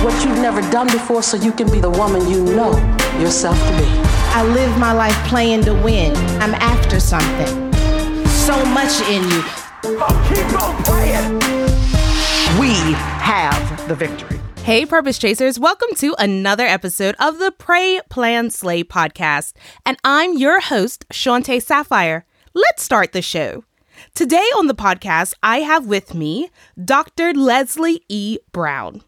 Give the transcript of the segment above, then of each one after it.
Do what you've never done before so you can be the woman you know yourself to be. I live my life playing to win. I'm after something. So much in you. Oh, keep on playing. We have the victory. Hey, Purpose Chasers, welcome to another episode of the Pray, Plan, Slay podcast. And I'm your host, Shante Sapphire. Let's start the show. Today on the podcast, I have with me Dr. Leslie E. Brown.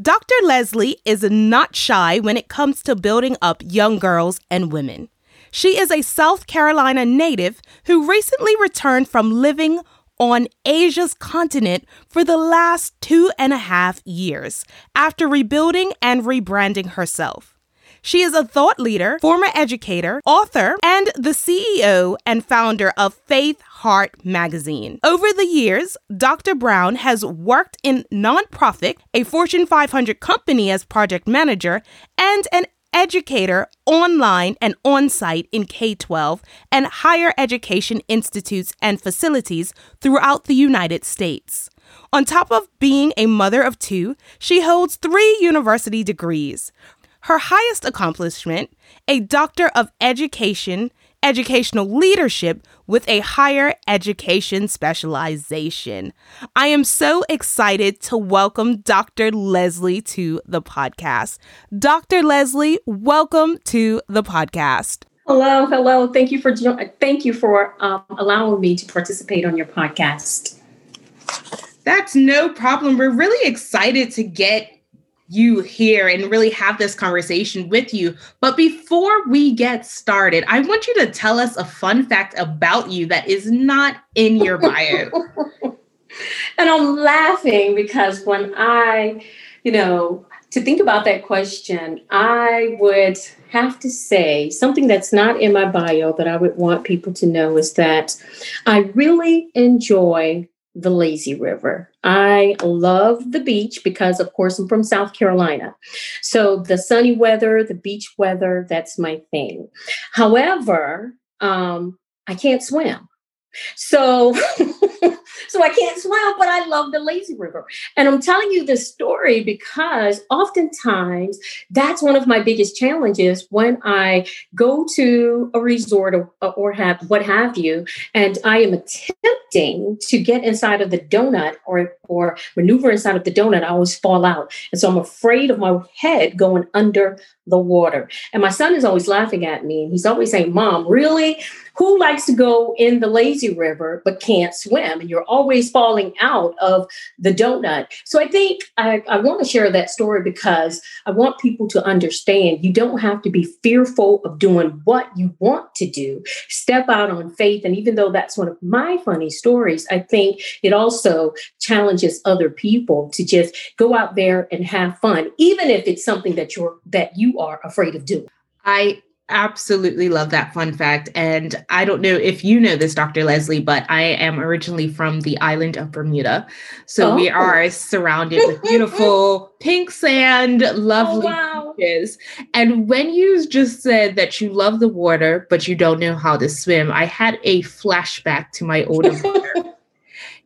Dr. Leslie is not shy when it comes to building up young girls and women. She is a South Carolina native who recently returned from living on Asia's continent for the last two and a half years after rebuilding and rebranding herself. She is a thought leader, former educator, author, and the CEO and founder of Faith Heart magazine. Over the years, Dr. Brown has worked in nonprofit, a Fortune 500 company as project manager, and an educator online and on site in K 12 and higher education institutes and facilities throughout the United States. On top of being a mother of two, she holds three university degrees. Her highest accomplishment, a Doctor of Education, Educational Leadership with a higher education specialization. I am so excited to welcome Dr. Leslie to the podcast. Dr. Leslie, welcome to the podcast. Hello, hello. Thank you for thank you for um, allowing me to participate on your podcast. That's no problem. We're really excited to get you here and really have this conversation with you. But before we get started, I want you to tell us a fun fact about you that is not in your bio. and I'm laughing because when I, you know, to think about that question, I would have to say something that's not in my bio, but I would want people to know is that I really enjoy the lazy river. I love the beach because, of course, I'm from South Carolina. So the sunny weather, the beach weather, that's my thing. However, um, I can't swim. So So I can't swim, but I love the lazy river. And I'm telling you this story because oftentimes that's one of my biggest challenges when I go to a resort or, or have what have you, and I am attempting to get inside of the donut or or maneuver inside of the donut, I always fall out. And so I'm afraid of my head going under the water. And my son is always laughing at me and he's always saying, Mom, really? Who likes to go in the lazy river but can't swim? And you're always falling out of the donut. So I think I, I want to share that story because I want people to understand you don't have to be fearful of doing what you want to do. Step out on faith. And even though that's one of my funny stories, I think it also challenges other people to just go out there and have fun, even if it's something that you're that you are afraid of doing. I absolutely love that fun fact. And I don't know if you know this, Dr. Leslie, but I am originally from the island of Bermuda. So oh. we are surrounded with beautiful pink sand, lovely oh, wow. beaches. And when you just said that you love the water, but you don't know how to swim, I had a flashback to my older brother.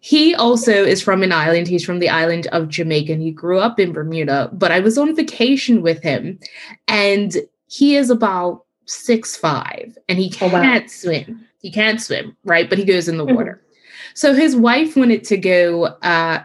He also is from an island. He's from the island of Jamaica and he grew up in Bermuda, but I was on vacation with him and he is about six five and he can't oh, wow. swim. He can't swim, right? But he goes in the mm-hmm. water. So his wife wanted to go uh,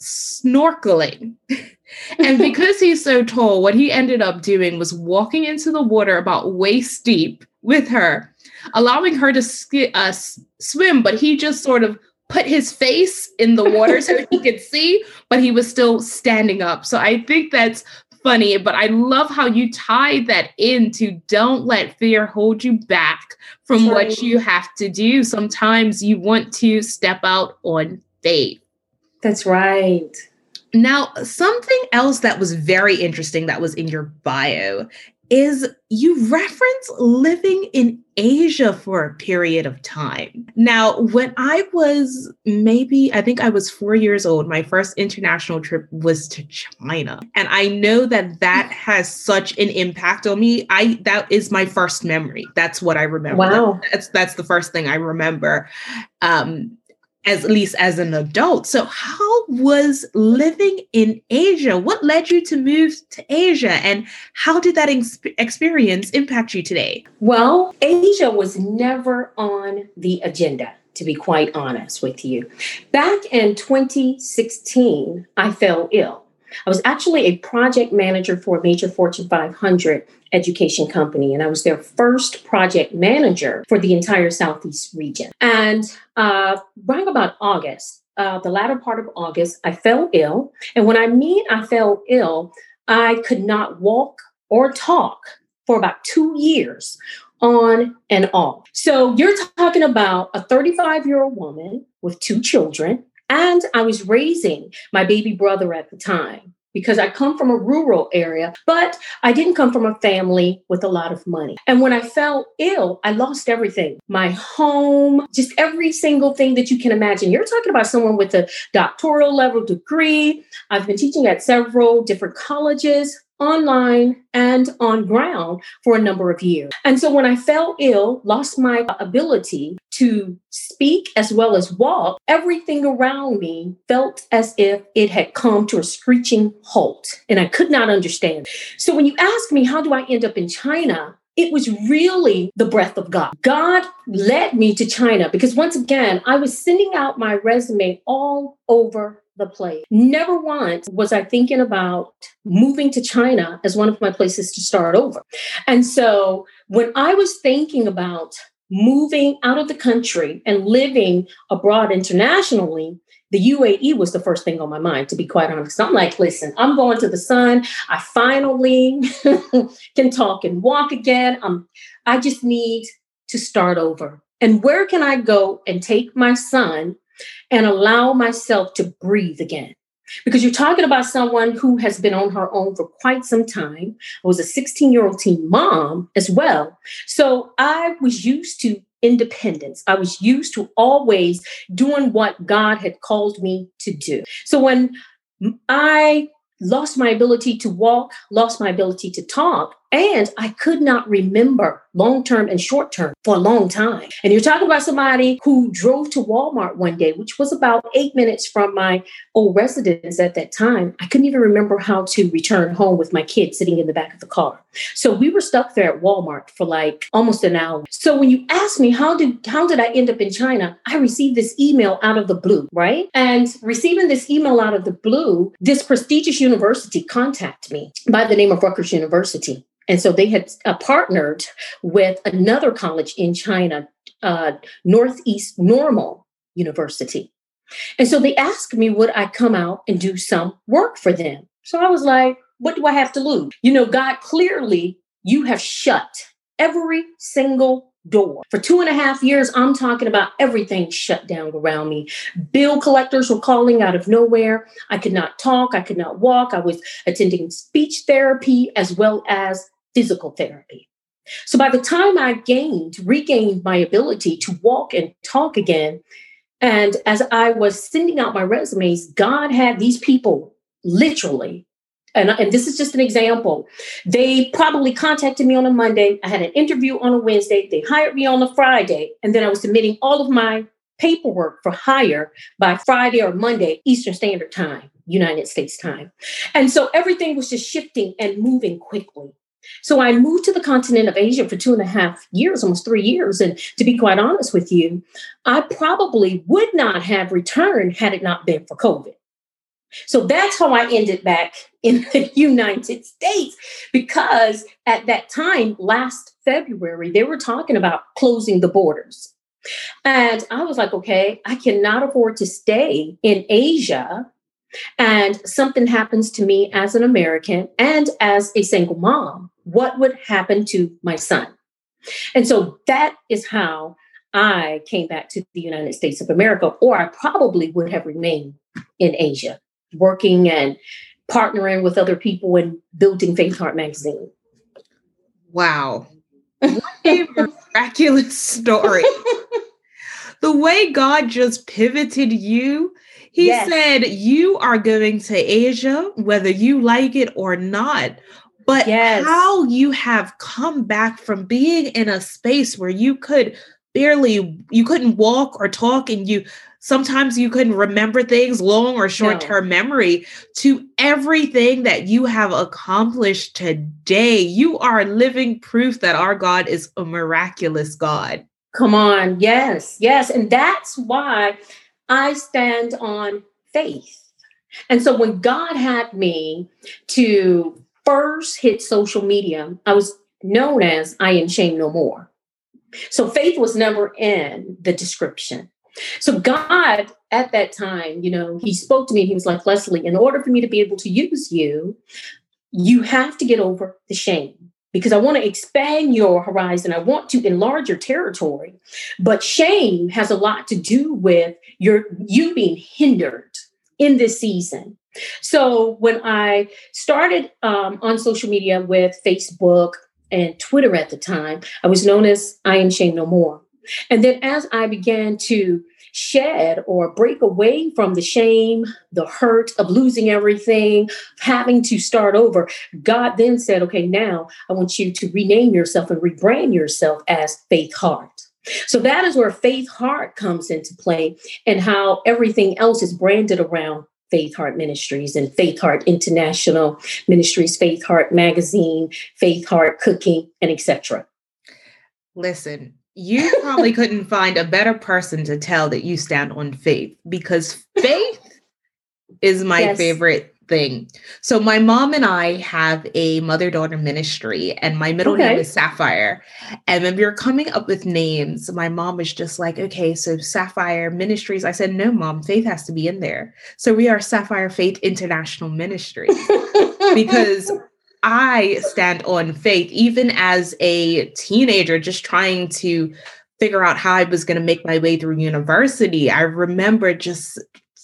snorkeling. and because he's so tall, what he ended up doing was walking into the water about waist deep with her, allowing her to sk- uh, swim, but he just sort of put his face in the water so he could see, but he was still standing up. So I think that's funny, but I love how you tie that into don't let fear hold you back from what you have to do. Sometimes you want to step out on faith. That's right. Now, something else that was very interesting that was in your bio is you reference living in Asia for a period of time. Now, when I was maybe, I think I was four years old, my first international trip was to China. And I know that that has such an impact on me. I, that is my first memory. That's what I remember. Wow. That's, that's the first thing I remember. Um, as at least as an adult. So, how was living in Asia? What led you to move to Asia, and how did that ex- experience impact you today? Well, Asia was never on the agenda. To be quite honest with you, back in 2016, I fell ill. I was actually a project manager for a major Fortune 500 education company, and I was their first project manager for the entire Southeast region. And uh, right about August, uh, the latter part of August, I fell ill. And when I mean I fell ill, I could not walk or talk for about two years on and off. So you're talking about a 35 year old woman with two children and I was raising my baby brother at the time because I come from a rural area, but I didn't come from a family with a lot of money. And when I fell ill, I lost everything my home, just every single thing that you can imagine. You're talking about someone with a doctoral level degree. I've been teaching at several different colleges online and on ground for a number of years. And so when I fell ill, lost my ability to speak as well as walk, everything around me felt as if it had come to a screeching halt and I could not understand. So when you ask me, how do I end up in China? It was really the breath of God. God led me to China because once again, I was sending out my resume all over the place. Never once was I thinking about moving to China as one of my places to start over. And so when I was thinking about moving out of the country and living abroad internationally, the UAE was the first thing on my mind, to be quite honest. I'm like, listen, I'm going to the sun. I finally can talk and walk again. I'm, I just need to start over. And where can I go and take my son and allow myself to breathe again. Because you're talking about someone who has been on her own for quite some time. I was a 16 year old teen mom as well. So I was used to independence. I was used to always doing what God had called me to do. So when I lost my ability to walk, lost my ability to talk, and I could not remember long term and short term for a long time. And you're talking about somebody who drove to Walmart one day, which was about eight minutes from my old residence at that time. I couldn't even remember how to return home with my kids sitting in the back of the car. So we were stuck there at Walmart for like almost an hour. So when you ask me how did how did I end up in China, I received this email out of the blue, right? And receiving this email out of the blue, this prestigious university contacted me by the name of Rutgers University. And so they had uh, partnered with another college in China, uh, Northeast Normal University. And so they asked me, would I come out and do some work for them? So I was like, what do I have to lose? You know, God, clearly you have shut every single door. For two and a half years, I'm talking about everything shut down around me. Bill collectors were calling out of nowhere. I could not talk. I could not walk. I was attending speech therapy as well as physical therapy. So by the time I gained, regained my ability to walk and talk again, and as I was sending out my resumes, God had these people literally, and, and this is just an example. They probably contacted me on a Monday. I had an interview on a Wednesday. They hired me on a Friday, and then I was submitting all of my paperwork for hire by Friday or Monday, Eastern Standard Time, United States time. And so everything was just shifting and moving quickly. So I moved to the continent of Asia for two and a half years, almost three years. And to be quite honest with you, I probably would not have returned had it not been for COVID. So that's how I ended back in the United States because at that time, last February, they were talking about closing the borders. And I was like, okay, I cannot afford to stay in Asia and something happens to me as an American and as a single mom, what would happen to my son? And so that is how I came back to the United States of America, or I probably would have remained in Asia, working and partnering with other people and building Faith Heart magazine. Wow. What a miraculous story. the way God just pivoted you, He Yes. said, You are going to Asia, whether you like it or not. But Yes. how you have come back from being in a space where you could barely, you couldn't walk or talk, and you sometimes you couldn't remember things, long or short term memory, to everything that you have accomplished today. You are living proof that our God is a miraculous God. Come on. Yes. Yes. And that's why I stand on faith. And so when God had me to first hit social media, I was known as I am shame no more. So faith was never in the description. So God at that time, you know, he spoke to me. He was like, Leslie, in order for me to be able to use you, you have to get over the shame because I want to expand your horizon. I want to enlarge your territory. But shame has a lot to do with your you being hindered in this season. So when I started um, on social media with Facebook and Twitter at the time, I was known as I am shame no more. And then as I began to shed or break away from the shame, the hurt of losing everything, having to start over, God then said, okay, now I want you to rename yourself and rebrand yourself as Faith Heart. So that is where Faith Heart comes into play and how everything else is branded around Faith Heart Ministries and Faith Heart International Ministries, Faith Heart Magazine, Faith Heart Cooking, and etc. Listen, you probably couldn't find a better person to tell that you stand on faith because faith is my Yes. favorite thing. So my mom and I have a mother-daughter ministry and my middle name is Sapphire. And when we were coming up with names, my mom was just like, okay, so Sapphire Ministries. I said, no, mom, faith has to be in there. So we are Sapphire Faith International Ministry because I stand on faith, even as a teenager, just trying to figure out how I was going to make my way through university. I remember just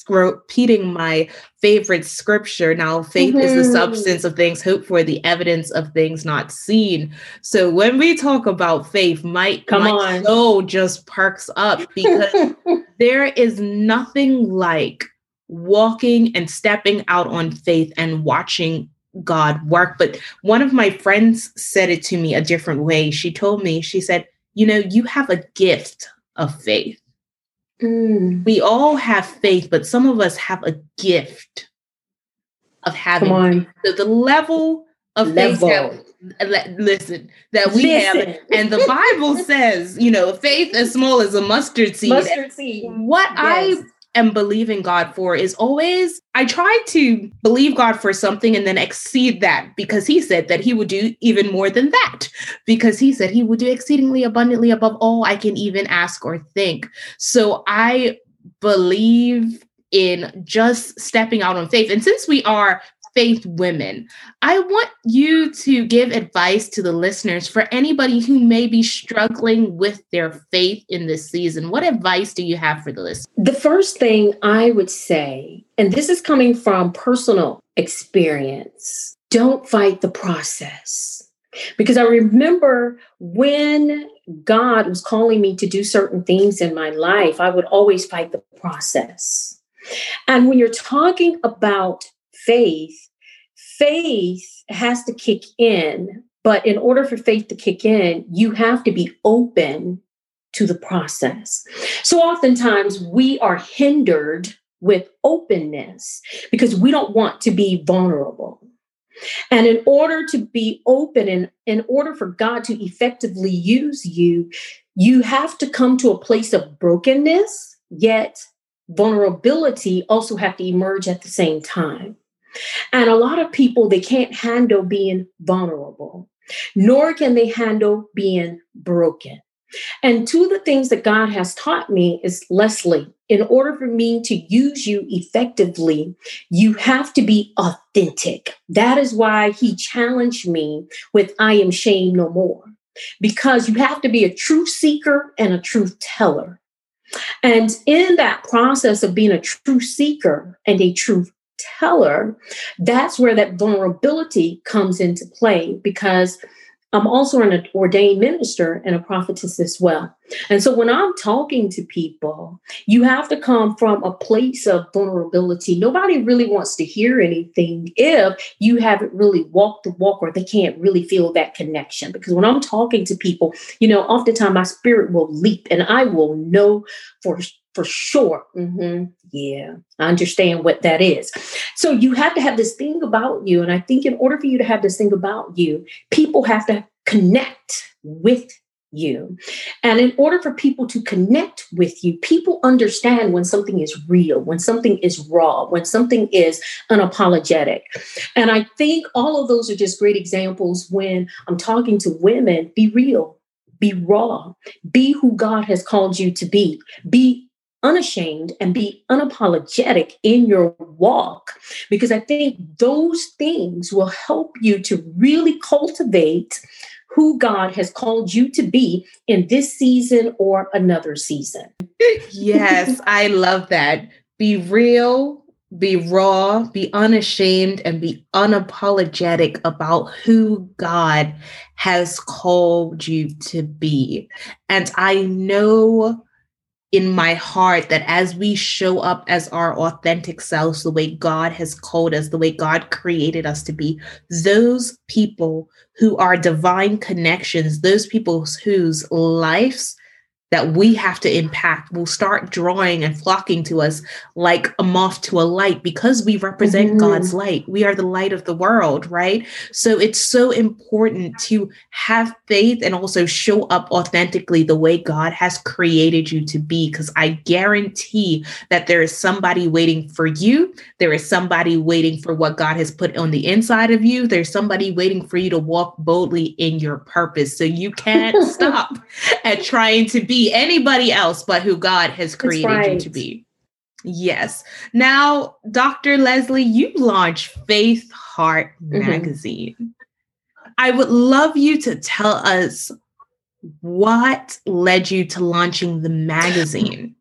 repeating my favorite scripture. Now, faith is the Mhm. substance of things hoped for, the evidence of things not seen. So when we talk about faith, my, Come my on. soul just perks up because there is nothing like walking and stepping out on faith and watching God work. But one of my friends said it to me a different way. She told me, she said, You know, you have a gift of faith. Mm, We all have faith, but some of us have a gift of having the, level of faith Level. that, le- listen, that we have. And the Bible says, you know, faith as small as a mustard seed. Mustard seed. What I Yes. Am believing God for is always, I try to believe God for something and then exceed that because He said that He would do even more than that. Because He said He would do exceedingly abundantly above all I can even ask or think. So I believe in just stepping out on faith. And since we are faith women, I want you to give advice to the listeners for anybody who may be struggling with their faith in this season. What advice do you have for the listeners? The first thing I would say, and this is coming from personal experience, don't fight the process. Because I remember when God was calling me to do certain things in my life, I would always fight the process. And when you're talking about faith, faith has to kick in. But in order for faith to kick in, you have to be open to the process. So oftentimes we are hindered with openness because we don't want to be vulnerable. And in order to be open and in order for God to effectively use you, you have to come to a place of brokenness, yet vulnerability also have to emerge at the same time. And a lot of people they can't handle being vulnerable, nor can they handle being broken. And two of the things that God has taught me is Leslie, in order for me to use you effectively, you have to be authentic. That is why he challenged me with I am shame no more, because you have to be a truth seeker and a truth teller. And in that process of being a truth seeker and a truth teller, that's where that vulnerability comes into play because I'm also an ordained minister and a prophetess as well. And so when I'm talking to people, you have to come from a place of vulnerability. Nobody really wants to hear anything if you haven't really walked the walk or they can't really feel that connection. Because when I'm talking to people, you know, oftentimes my spirit will leap and I will know for for sure. Mm-hmm. Yeah, I understand what that is. So you have to have this thing about you. And I think in order for you to have this thing about you, people have to connect with you. And in order for people to connect with you, people understand when something is real, when something is raw, when something is unapologetic. And I think all of those are just great examples when I'm talking to women be real, be raw, be who God has called you to be, be unashamed and be unapologetic in your walk because I think those things will help you to really cultivate who God has called you to be in this season or another season. yes, I love that. Be real, be raw, be unashamed, and be unapologetic about who God has called you to be. And I know in my heart that as we show up as our authentic selves, the way God has called us, the way God created us to be, those people who are divine connections, those people whose lives that we have to impact will start drawing and flocking to us like a moth to a light because we represent mm-hmm. God's light. We are the light of the world, right? So it's so important to have faith and also show up authentically the way God has created you to be. Because I guarantee that there is somebody waiting for you. There is somebody waiting for what God has put on the inside of you. There's somebody waiting for you to walk boldly in your purpose. So you can't stop at trying to be anybody else but who God has created right. you to be. Yes. Now, Dr. Leslie, you launched Faith Heart mm-hmm. magazine. I would love you to tell us what led you to launching the magazine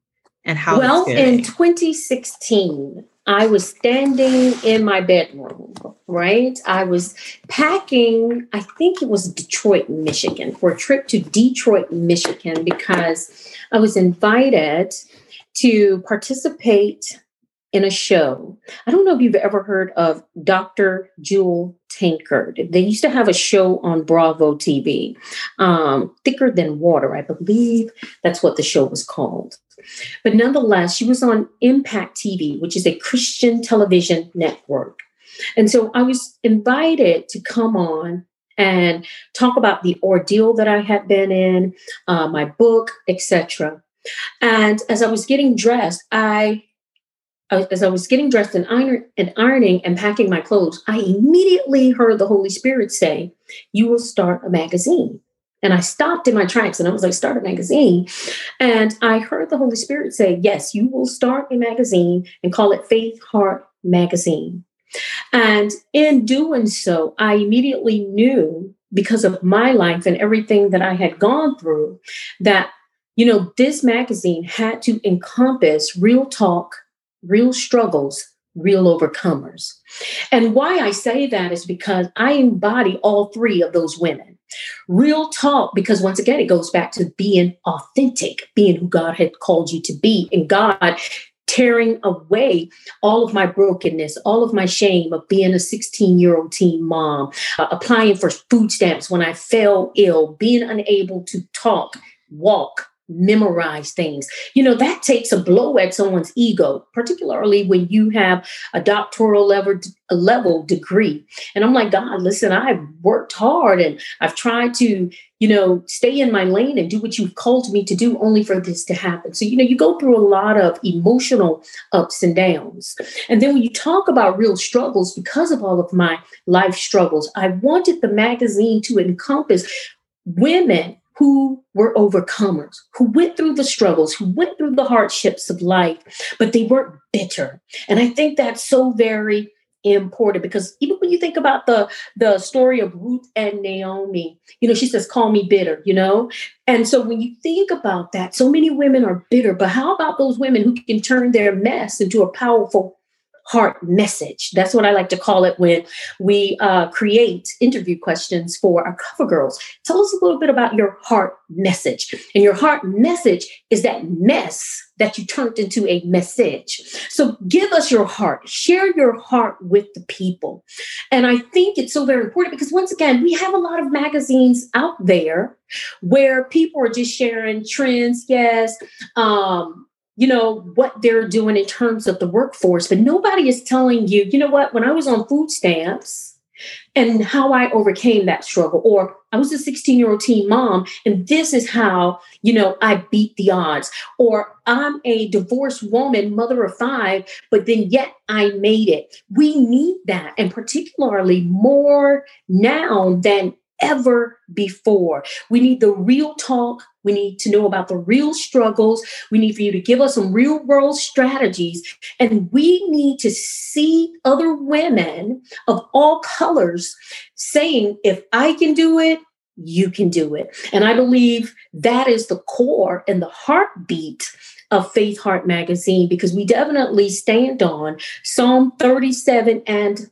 and how Well, in 2016, I was standing in my bedroom, right? I was packing, I think it was Detroit, Michigan, for a trip to Detroit, Michigan, because I was invited to participate in a show. I don't know if you've ever heard of Dr. Jewel Tankard. They used to have a show on Bravo TV, um, Thicker Than Water, I believe that's what the show was called. But nonetheless, she was on Impact TV, which is a Christian television network. And so I was invited to come on and talk about the ordeal that I had been in, uh, my book, etc. And as I was getting dressed, I as I was getting dressed and, iron, and ironing and packing my clothes, I immediately heard the Holy Spirit say, You will start a magazine. And I stopped in my tracks and I was like, start a magazine. And I heard the Holy Spirit say, yes, you will start a magazine and call it Faith Heart Magazine. And in doing so, I immediately knew because of my life and everything that I had gone through that, you know, this magazine had to encompass real talk, real struggles, real overcomers. And why I say that is because I embody all three of those women. Real talk, because once again, it goes back to being authentic, being who God had called you to be, and God tearing away all of my brokenness, all of my shame of being a 16 year old teen mom, uh, applying for food stamps when I fell ill, being unable to talk, walk, memorize things. You know, that takes a blow at someone's ego, particularly when you have a doctoral level, level degree. And I'm like, God, listen, I've worked hard and I've tried to, you know, stay in my lane and do what you've called me to do only for this to happen. So, you know, you go through a lot of emotional ups and downs. And then when you talk about real struggles, because of all of my life struggles, I wanted the magazine to encompass women who were overcomers, who went through the struggles, who went through the hardships of life, but they weren't bitter. And I think that's so very important because even when you think about the the story of Ruth and Naomi, you know, she says, "Call me bitter," you know, and so when you think about that, so many women are bitter. But how about those women who can turn their mess into a powerful heart message. That's what I like to call it when we uh, create interview questions for our cover girls. Tell us a little bit about your heart message. And your heart message is that mess that you turned into a message. So give us your heart, share your heart with the people. And I think it's so very important because, once again, we have a lot of magazines out there where people are just sharing trends, yes. Um, you know what they're doing in terms of the workforce but nobody is telling you you know what when i was on food stamps and how I overcame that struggle. Or I was a 16 year old teen mom, and this is how, you know, I beat the odds. Or I'm a divorced woman, mother of five, but then yet I made it. We need that, and particularly more now than ever before. We need the real talk. We need to know about the real struggles. We need for you to give us some real world strategies. And we need to see other women of all colors saying, if I can do it, you can do it. And I believe that is the core and the heartbeat of Faith Heart Magazine because we definitely stand on Psalm 37 and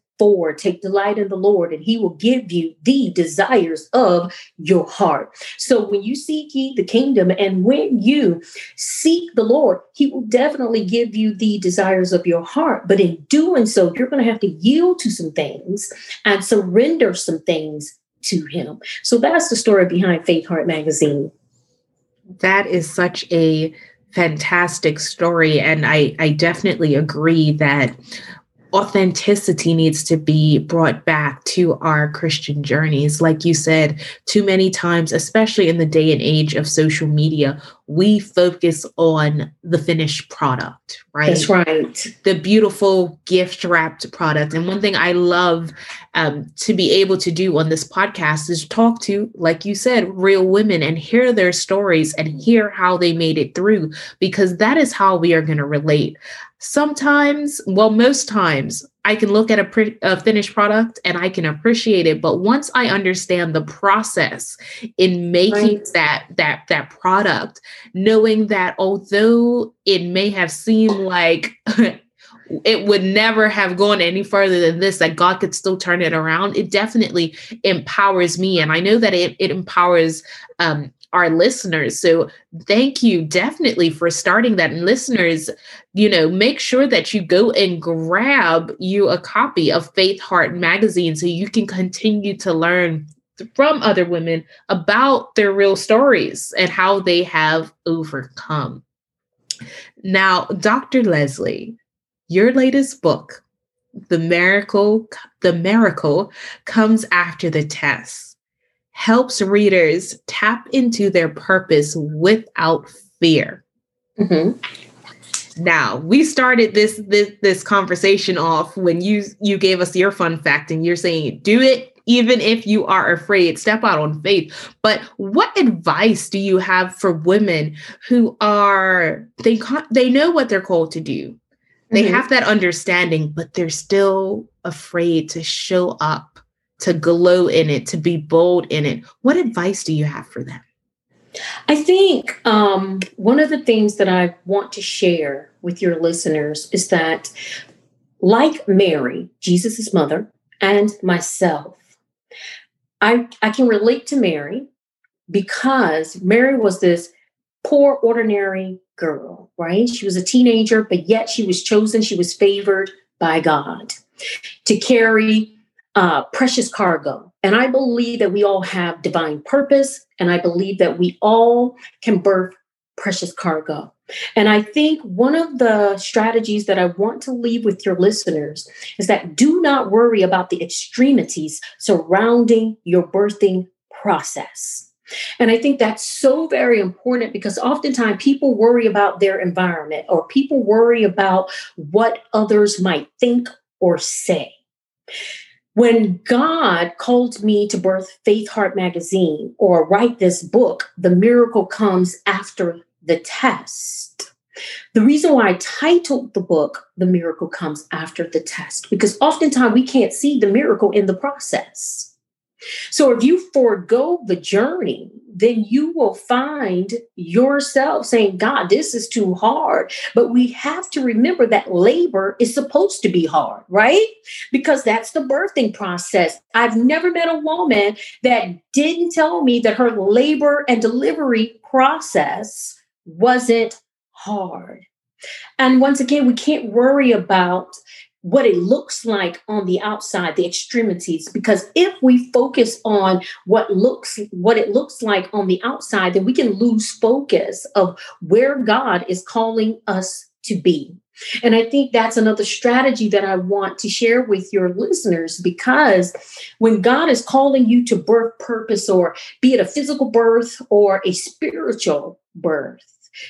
Take delight in the Lord, and He will give you the desires of your heart. So when you seek ye the kingdom, and when you seek the Lord, He will definitely give you the desires of your heart. But in doing so, you're going to have to yield to some things and surrender some things to Him. So that's the story behind Faith Heart Magazine. That is such a fantastic story. And I, I definitely agree that authenticity needs to be brought back to our Christian journeys. Like you said, too many times, especially in the day and age of social media, we focus on the finished product, right? That's right. The beautiful gift wrapped product. And one thing I love um, to be able to do on this podcast is talk to, like you said, real women and hear their stories and hear how they made it through, because that is how we are going to relate sometimes, well, most times, I can look at a, pre- a, finished product and I can appreciate it. But once I understand the process in making right. that that that product, knowing that although it may have seemed like it would never have gone any further than this, that God could still turn it around, it definitely empowers me. And I know that it, it empowers um, our listeners. So thank you definitely for starting that. And listeners, you know, make sure that you go and grab you a copy of Faith Heart magazine so you can continue to learn from other women about their real stories and how they have overcome. Now, Dr. Leslie, your latest book, The Miracle, The Miracle comes after the test helps readers tap into their purpose without fear. Mm-hmm. Now we started this this this conversation off when you you gave us your fun fact and you're saying do it even if you are afraid step out on faith but what advice do you have for women who are they they know what they're called to do they mm-hmm. have that understanding but they're still afraid to show up to glow in it, to be bold in it. What advice do you have for them? I think um, one of the things that I want to share with your listeners is that, like Mary, Jesus' mother, and myself, I, I can relate to Mary because Mary was this poor, ordinary girl, right? She was a teenager, but yet she was chosen, she was favored by God to carry uh, precious cargo. And I believe that we all have divine purpose, and I believe that we all can birth precious cargo. And I think one of the strategies that I want to leave with your listeners is that do not worry about the extremities surrounding your birthing process. And I think that's so very important because oftentimes people worry about their environment or people worry about what others might think or say. When God called me to birth Faith Heart magazine or write this book, the miracle comes after the test. The reason why I titled the book, The Miracle Comes After the Test, because oftentimes we can't see the miracle in the process. So if you forego the journey, then you will find yourself saying, God, this is too hard. But we have to remember that labor is supposed to be hard, right? Because that's the birthing process. I've never met a woman that didn't tell me that her labor and delivery process wasn't hard. And once again, we can't worry about what it looks like on the outside the extremities because if we focus on what looks what it looks like on the outside then we can lose focus of where god is calling us to be. And i think that's another strategy that i want to share with your listeners because when god is calling you to birth purpose or be it a physical birth or a spiritual birth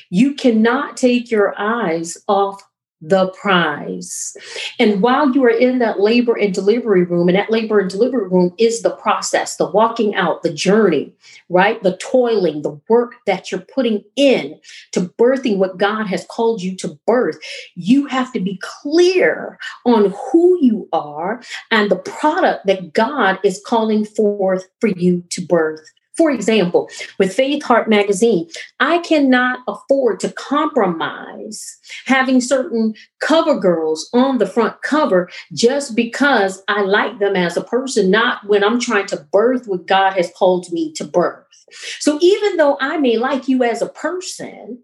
you cannot take your eyes off the prize. And while you are in that labor and delivery room, and that labor and delivery room is the process, the walking out, the journey, right? The toiling, the work that you're putting in to birthing what God has called you to birth. You have to be clear on who you are and the product that God is calling forth for you to birth. For example, with Faith Heart Magazine, I cannot afford to compromise having certain cover girls on the front cover just because I like them as a person, not when I'm trying to birth what God has called me to birth. So even though I may like you as a person,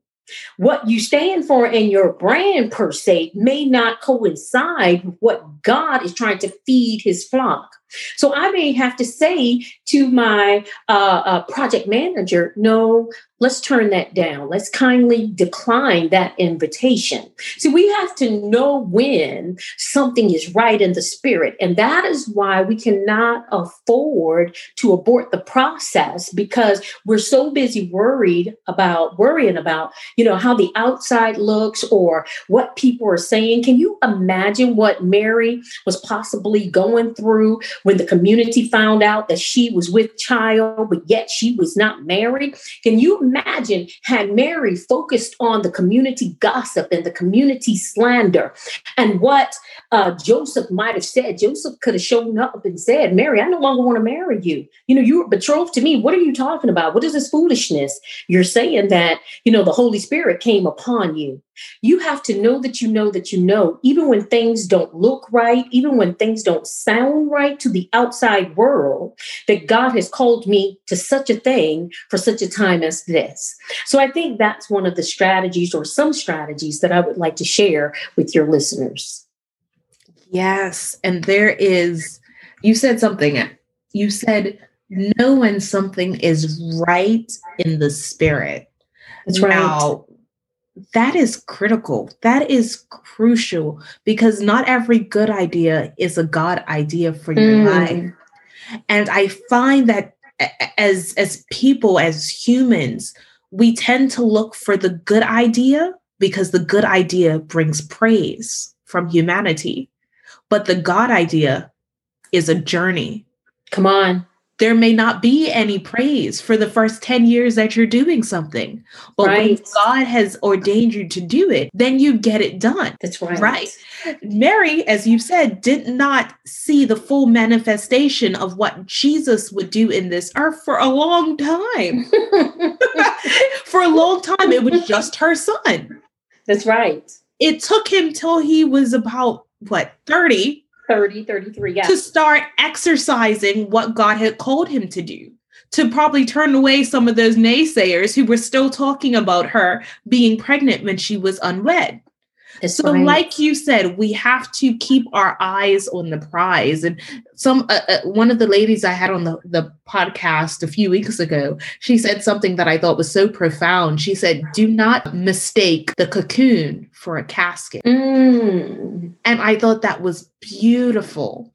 what you stand for and your brand per se may not coincide with what God is trying to feed his flock. So I may have to say to my uh, uh, project manager, no, let's turn that down. Let's kindly decline that invitation. See, we have to know when something is right in the spirit. And that is why we cannot afford to abort the process because we're so busy worried about worrying about, you know, how the outside looks or what people are saying. Can you imagine what Mary was possibly going through when the community found out that she was with child, but yet she was not married. Can you imagine had Mary focused on the community gossip and the community slander and what uh, Joseph might have said? Joseph could have shown up and said, Mary, I no longer want to marry you. You know, you were betrothed to me. What are you talking about? What is this foolishness? You're saying that, you know, the Holy Spirit came upon you. You have to know that you know that you know, even when things don't look right, even when things don't sound right to the outside world, that God has called me to such a thing for such a time as this. So I think that's one of the strategies or some strategies that I would like to share with your listeners. Yes. And there is, you said something, you said, know when something is right in the spirit. That's right. Now, that is critical. That is crucial because not every good idea is a God idea for your Mm. life. And I find that as as people, as humans, we tend to look for the good idea because the good idea brings praise from humanity. But the God idea is a journey Come on. There may not be any praise for the first 10 years that you're doing something. But when God has ordained you to do it, then you get it done. That's right. Right. Mary, as you said, did not see the full manifestation of what Jesus would do in this earth for a long time. for a long time, it was just her son. That's right. It took him till he was about, what, 30 30, 33. Yeah. to start exercising what God had called him to do, to probably turn away some of those naysayers who were still talking about her being pregnant when she was unwed. That's So, right. like you said, we have to keep our eyes on the prize. And some uh, uh, one of the ladies I had on the, the podcast a few weeks ago, she said something that I thought was so profound. She said, "Do not mistake the cocoon for a casket." Mm. And I thought that was beautiful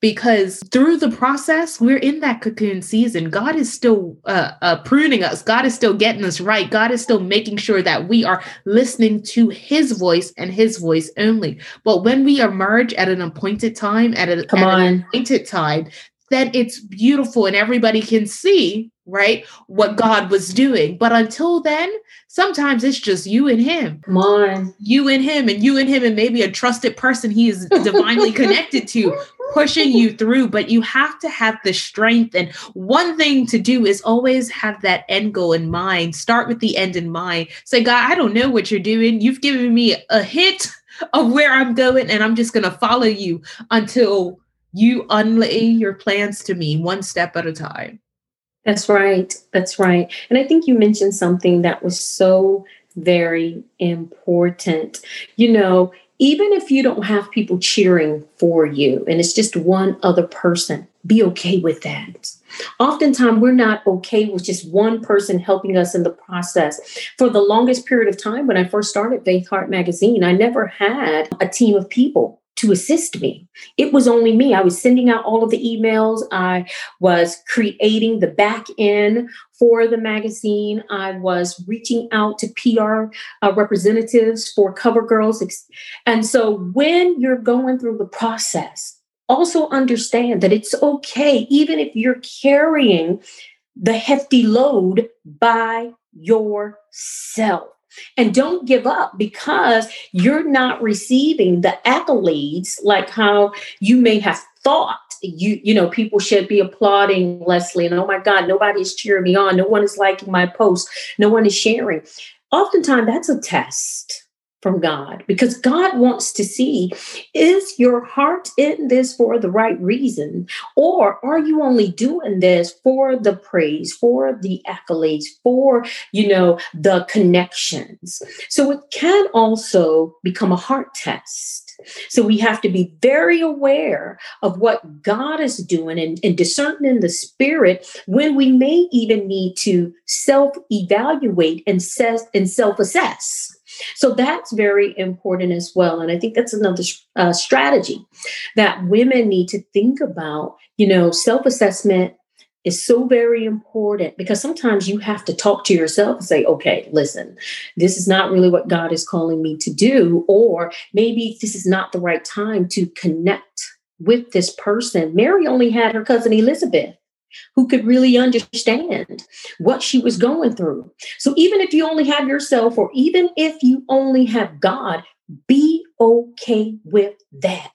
because through the process, we're in that cocoon season. God is still uh, uh, pruning us. God is still getting us right. God is still making sure that we are listening to His voice and His voice only. But when we emerge at an appointed time, at, a, at an appointed time, then it's beautiful and everybody can see, right, what God was doing. But until then, sometimes it's just you and Him Come on. you and him and you and him and maybe a trusted person he is divinely connected to pushing you through, but you have to have the strength. And one thing to do is always have that end goal in mind. Start with the end in mind. Say, God, I don't know what you're doing. You've given me a hit of where I'm going, and I'm just going to follow you until you unlay your plans to me one step at a time. That's right. That's right. And I think you mentioned something that was so very important. You know, even if you don't have people cheering for you and it's just one other person, be okay with that. Oftentimes, we're not okay with just one person helping us in the process. For the longest period of time, when I first started Faith Heart Magazine, I never had a team of people to assist me. It was only me. I was sending out all of the emails. I was creating the back end for the magazine. I was reaching out to PR uh, representatives for cover girls. And so when you're going through the process, also understand that it's okay, even if you're carrying the hefty load by yourself. And don't give up because you're not receiving the accolades like how you may have thought. You you know people should be applauding leslie and oh my god nobody's cheering me on. No one is liking my post. No one is sharing. Oftentimes that's a test from God because God wants to see is your heart in this for the right reason or are you only doing this for the praise for the accolades for you know the connections? So it can also become a heart test. So we have to be very aware of what God is doing and, and discern in the spirit when we may even need to self evaluate and, and self assess so that's very important as well. And I think that's another uh, strategy that women need to think about. You know, self assessment is so very important because sometimes you have to talk to yourself and say, okay, listen, this is not really what God is calling me to do, or maybe this is not the right time to connect with this person. Mary only had her cousin Elizabeth who could really understand what she was going through. So even if you only have yourself, or even if you only have God, be okay with that.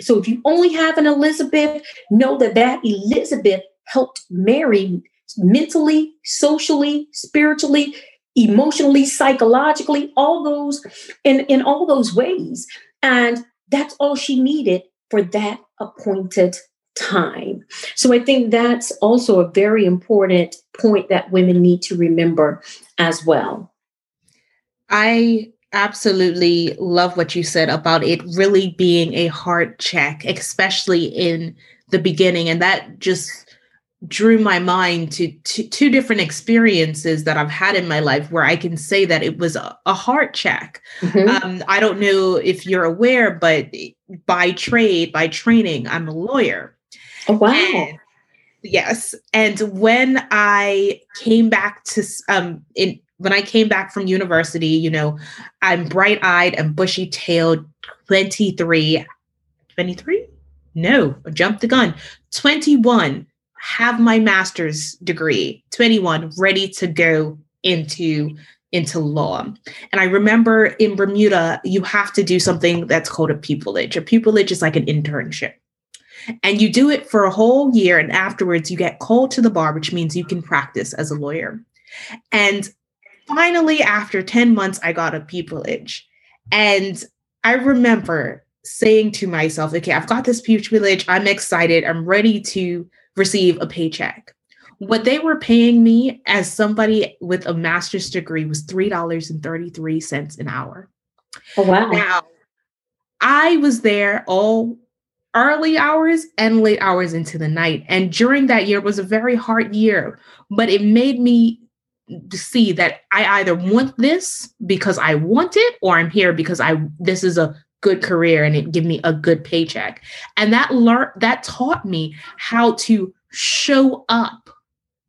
So if you only have an Elizabeth, know that that Elizabeth helped Mary mentally, socially, spiritually, emotionally, psychologically, all those in, in all those ways. And that's all she needed for that appointed time. So I think that's also a very important point that women need to remember as well. I absolutely love what you said about it really being a heart check, especially in the beginning. And that just drew my mind to, to two different experiences that I've had in my life where I can say that it was a, a heart check. Mm-hmm. Um, I don't know if you're aware, but by trade, by training, I'm a lawyer. Oh, wow. And, yes. And when I came back to um in when I came back from university, you know, I'm bright-eyed and bushy-tailed, 23. 23? No, jump the gun. 21, have my master's degree. 21, ready to go into into law. And I remember in Bermuda, you have to do something that's called a pupillage. A pupillage is like an internship. And you do it for a whole year. And afterwards, you get called to the bar, which means you can practice as a lawyer. And finally, after 10 months, I got a pupillage. And I remember saying to myself, okay, I've got this pupillage. I'm excited. I'm ready to receive a paycheck. What they were paying me as somebody with a master's degree was $3.33 an hour. Oh, wow. Now, I was there all early hours and late hours into the night. And during that year was a very hard year, but it made me see that I either want this because I want it or I'm here because I this is a good career and it give me a good paycheck. And that learned that taught me how to show up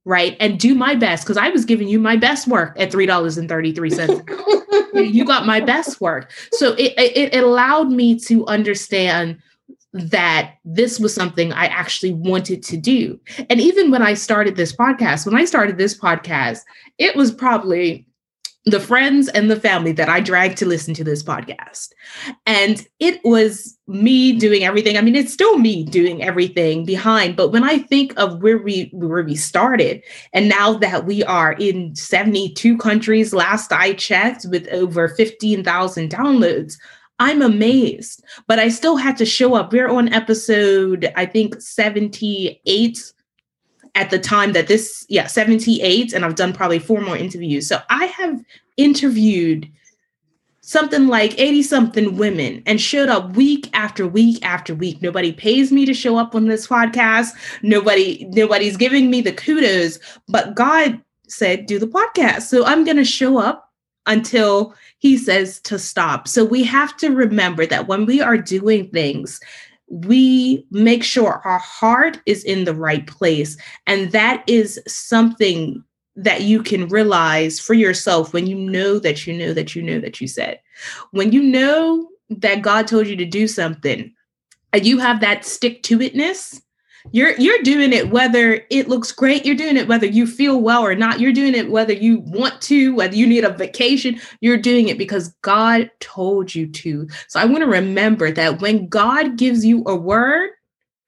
right and do my best because I was giving you my best work at $3.33. you got my best work. So it, it, it allowed me to understand that this was something I actually wanted to do. And even when I started this podcast, when I started this podcast, it was probably the friends and the family that I dragged to listen to this podcast. And it was me doing everything. I mean, it's still me doing everything behind, but when I think of where we where we started and now that we are in 72 countries last I checked with over 15,000 downloads, I'm amazed. But I still had to show up. We're on episode I think 78 at the time that this, yeah, 78, and I've done probably four more interviews. So I have interviewed something like 80 something women and showed up week after week after week. Nobody pays me to show up on this podcast. Nobody, nobody's giving me the kudos, but God said, do the podcast. So I'm going to show up until he says to stop. So we have to remember that when we are doing things, we make sure our heart is in the right place. And that is something that you can realize for yourself when you know that you know that you know that you said. When you know that God told you to do something and you have that stick to itness, you're you're doing it whether it looks great. You're doing it whether you feel well or not. You're doing it whether you want to whether you need a vacation. You're doing it because god told you to. So i want to remember that when god gives you a word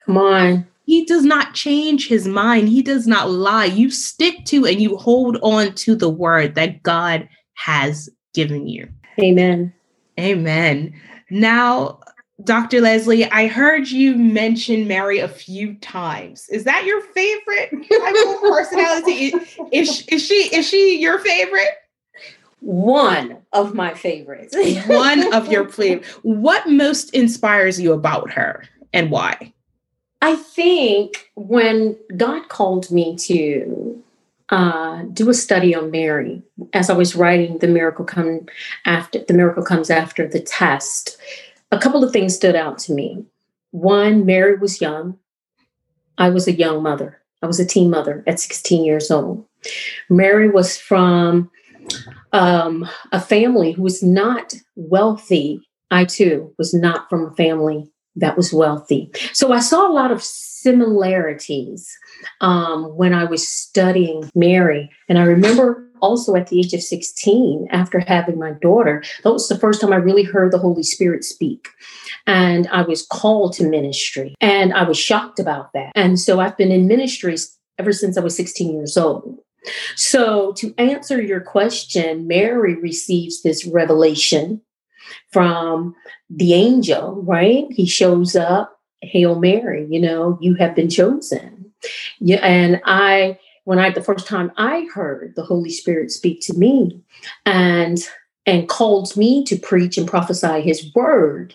come on. he does not change his mind. He does not lie. You stick to and you hold on to the word that god has given you. Amen. Amen. Now Dr. Leslie, I heard you mention Mary a few times. Is that your favorite personality? Is, is she is she your favorite? One of my favorites. One of your favorite. What most inspires you about her and why? I think when God called me to uh, do a study on Mary, as I was writing the miracle come after the miracle comes after the test a couple of things stood out to me. One, Mary was young. I was a young mother. I was a teen mother at 16 years old. Mary was from um, a family who was not wealthy. I too was not from a family that was wealthy. So I saw a lot of similarities um, when I was studying Mary. And I remember also at the age of 16, after having my daughter, that was the first time I really heard the Holy Spirit speak. And I was called to ministry. And I was shocked about that. And so I've been in ministries ever since I was 16 years old. So, to answer your question, Mary receives this revelation from the angel, right? He shows up, Hail Mary, you know, you have been chosen. Yeah, and I when I the first time I heard the Holy Spirit speak to me and and called me to preach and prophesy his word,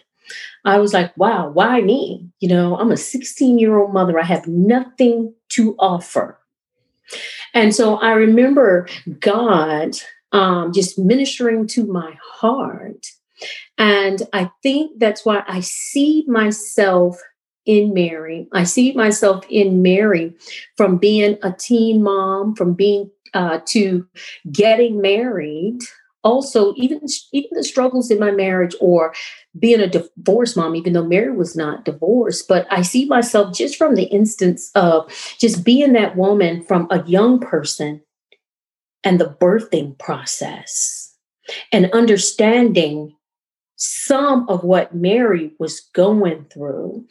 I was like, wow, why me? You know, I'm a 16 year old mother. I have nothing to offer. And so I remember God um, just ministering to my heart. And I think that's why I see myself in Mary. I see myself in Mary from being a teen mom, from being uh, to getting married. Also, even even the struggles in my marriage, or being a divorced mom, even though Mary was not divorced, but I see myself just from the instance of just being that woman from a young person and the birthing process and understanding some of what Mary was going through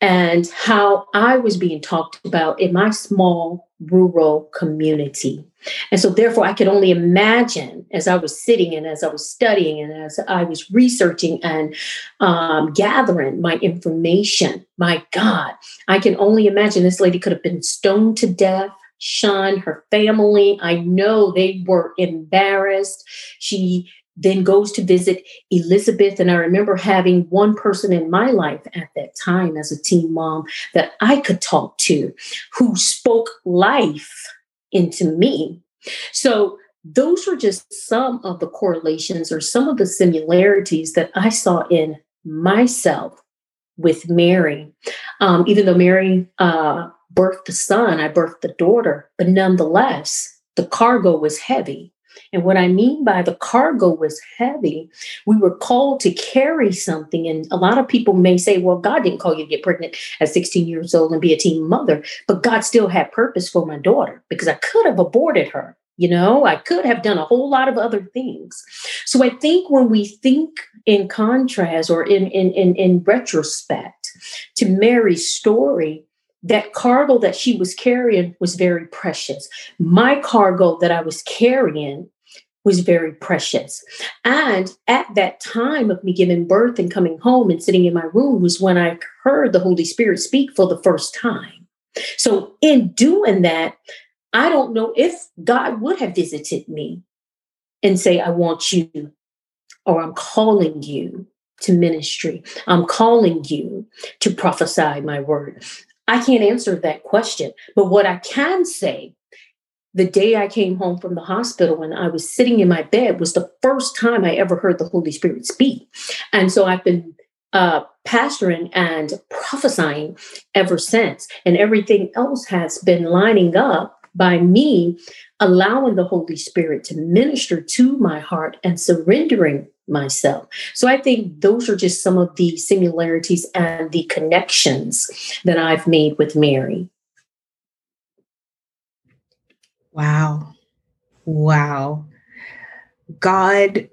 and how I was being talked about in my small rural community. And so, therefore, I could only imagine as I was sitting and as I was studying and as I was researching and um, gathering my information. My God, I can only imagine this lady could have been stoned to death shunned her family. I know they were embarrassed. She then goes to visit Elizabeth. And I remember having one person in my life at that time as a teen mom that I could talk to who spoke life into me. So those were just some of the correlations or some of the similarities that I saw in myself with Mary. Um, even though Mary uh, birthed the son, I birthed the daughter, but nonetheless, the cargo was heavy. And what I mean by the cargo was heavy, we were called to carry something. And a lot of people may say, well, God didn't call you to get pregnant at 16 years old and be a teen mother, but God still had purpose for my daughter because I could have aborted her You know, I could have done a whole lot of other things. So I think when we think in contrast or in in in, in retrospect to Mary's story, that cargo that she was carrying was very precious. My cargo that I was carrying was very precious. And at that time of me giving birth and coming home and sitting in my room was when I heard the Holy Spirit speak for the first time. So, in doing that, I don't know if God would have visited me and say, I want you, or I'm calling you to ministry. I'm calling you to prophesy my word. I can't answer that question. But what I can say the day I came home from the hospital and I was sitting in my bed was the first time I ever heard the Holy Spirit speak. And so I've been uh, pastoring and prophesying ever since. And everything else has been lining up by me allowing the Holy Spirit to minister to my heart and surrendering myself. So I think those are just some of the similarities and the connections that I've made with Mary. Wow. Wow. God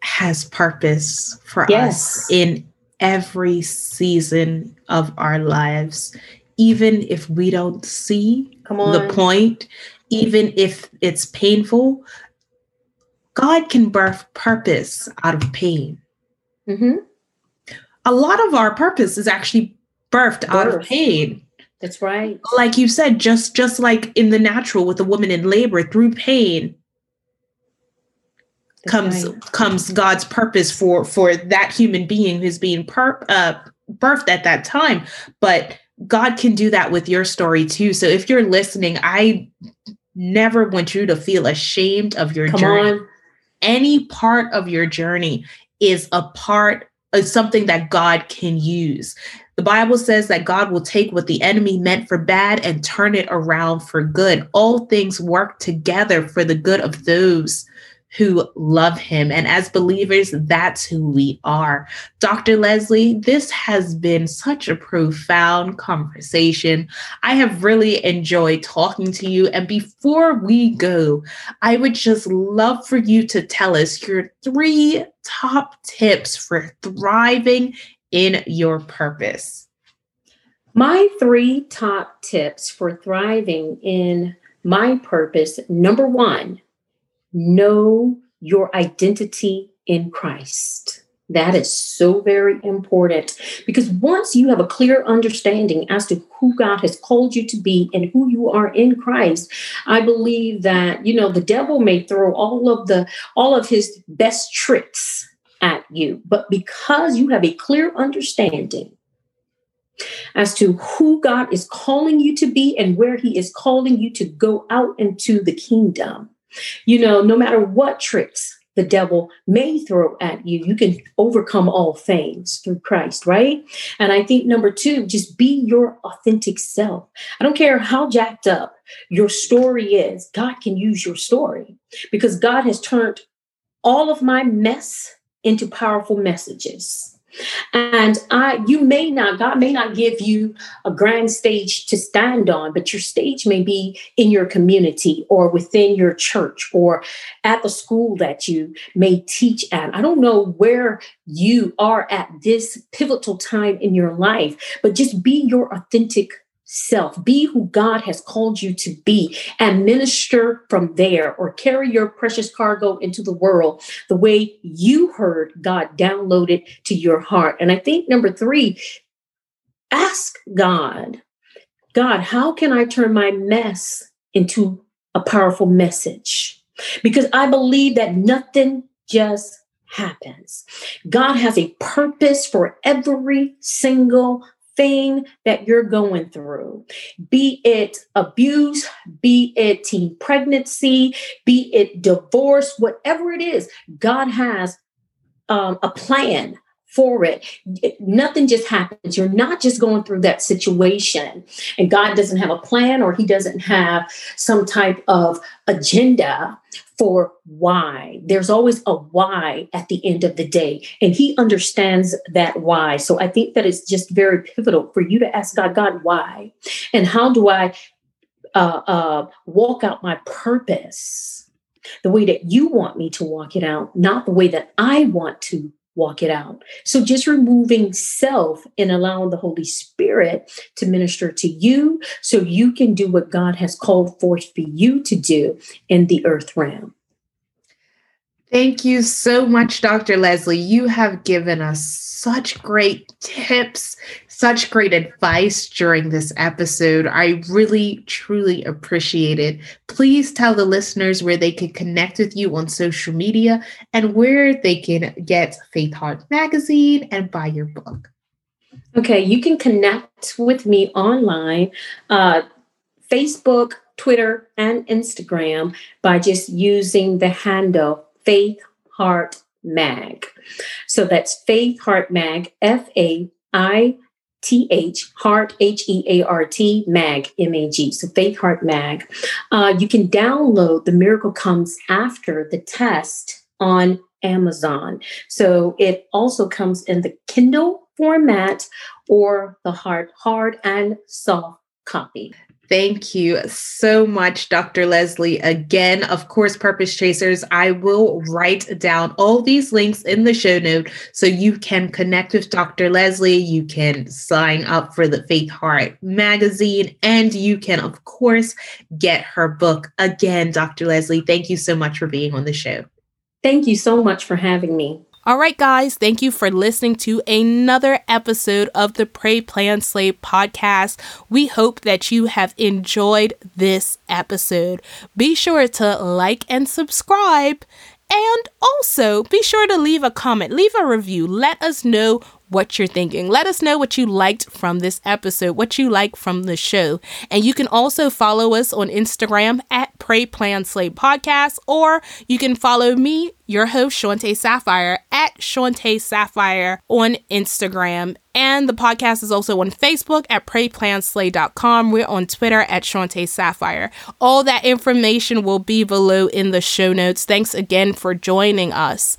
has purpose for yes. us in every season of our lives, even if we don't see the point, even if it's painful. God can birth purpose out of pain. Mm-hmm. A lot of our purpose is actually birthed Birth. out of pain. That's right. Like you said, just just like in the natural with a woman in labor through pain That's comes right. comes God's purpose for for that human being who's being per, uh, birthed at that time. But God can do that with your story too. So if you're listening, I never want you to feel ashamed of your Come journey. On. Any part of your journey is a part of something that God can use. The Bible says that God will take what the enemy meant for bad and turn it around for good. All things work together for the good of those who love him. And as believers, that's who we are. Dr. Leslie, this has been such a profound conversation. I have really enjoyed talking to you. And before we go, I would just love for you to tell us your three top tips for thriving in your purpose? My three top tips for thriving in my purpose number one, know your identity in Christ. That is so very important because once you have a clear understanding as to who God has called you to be and who you are in Christ, I believe that you know the devil may throw all of the all of his best tricks at you. But because you have a clear understanding as to who God is calling you to be and where He is calling you to go out into the kingdom, you know, no matter what tricks the devil may throw at you, you can overcome all things through Christ, right? And I think number two, just be your authentic self. I don't care how jacked up your story is, God can use your story because God has turned all of my mess into powerful messages. And I you may not, God may not give you a grand stage to stand on, but your stage may be in your community or within your church or at the school that you may teach at. I don't know where you are at this pivotal time in your life, but just be your authentic self. Be who God has called you to be and minister from there or carry your precious cargo into the world the way you heard God downloaded to your heart. And I think number three, ask God, God, how can I turn my mess into a powerful message? Because I believe that nothing just happens. God has a purpose for every single thing that you're going through, be it abuse, be it teen pregnancy, be it divorce, whatever it is, God has um, a plan for it. Nothing just happens. You're not just going through that situation, and God doesn't have a plan or He doesn't have some type of agenda for why. There's always a why at the end of the day, and He understands that why. So I think that it's just very pivotal for you to ask God, God, why? And how do I uh, uh, walk out my purpose the way that you want me to walk it out, not the way that I want to walk it out. So just removing self and allowing the Holy Spirit to minister to you so you can do what God has called forth for you to do in the earth realm. Thank you so much, Dr. Leslie. You have given us such great tips, such great advice during this episode. I really, truly appreciate it. Please tell the listeners where they can connect with you on social media and where they can get Faith Heart Magazine and buy your book. Okay, you can connect with me online, uh, Facebook, Twitter, and Instagram by just using the handle Faith Heart Mag. So that's Faith Heart Mag, F A I T H, Heart, H E A R T, Mag, M A G. So Faith Heart Mag. Uh, you can download The Miracle Comes After the Test on Amazon. So it also comes in the Kindle format or the hard, hard and soft copy. Thank you so much, Dr. Leslie. Again, of course, Purpose Chasers, I will write down all these links in the show note so you can connect with Dr. Leslie. You can sign up for the Faith Heart magazine, and you can, of course, get her book. Again, Dr. Leslie, thank you so much for being on the show. Thank you so much for having me. All right, guys, thank you for listening to another episode of the Pray Plan Slay podcast. We hope that you have enjoyed this episode. Be sure to like and subscribe. And also be sure to leave a comment, leave a review. Let us know what you're thinking. Let us know what you liked from this episode, what you like from the show. And you can also follow us on Instagram at Pray Plan Slay Podcast, or you can follow me, your host, Shante Sapphire, at Shante Sapphire on Instagram. And the podcast is also on Facebook at PrayPlanSlay.com. We're on Twitter at Shante Sapphire. All that information will be below in the show notes. Thanks again for joining us.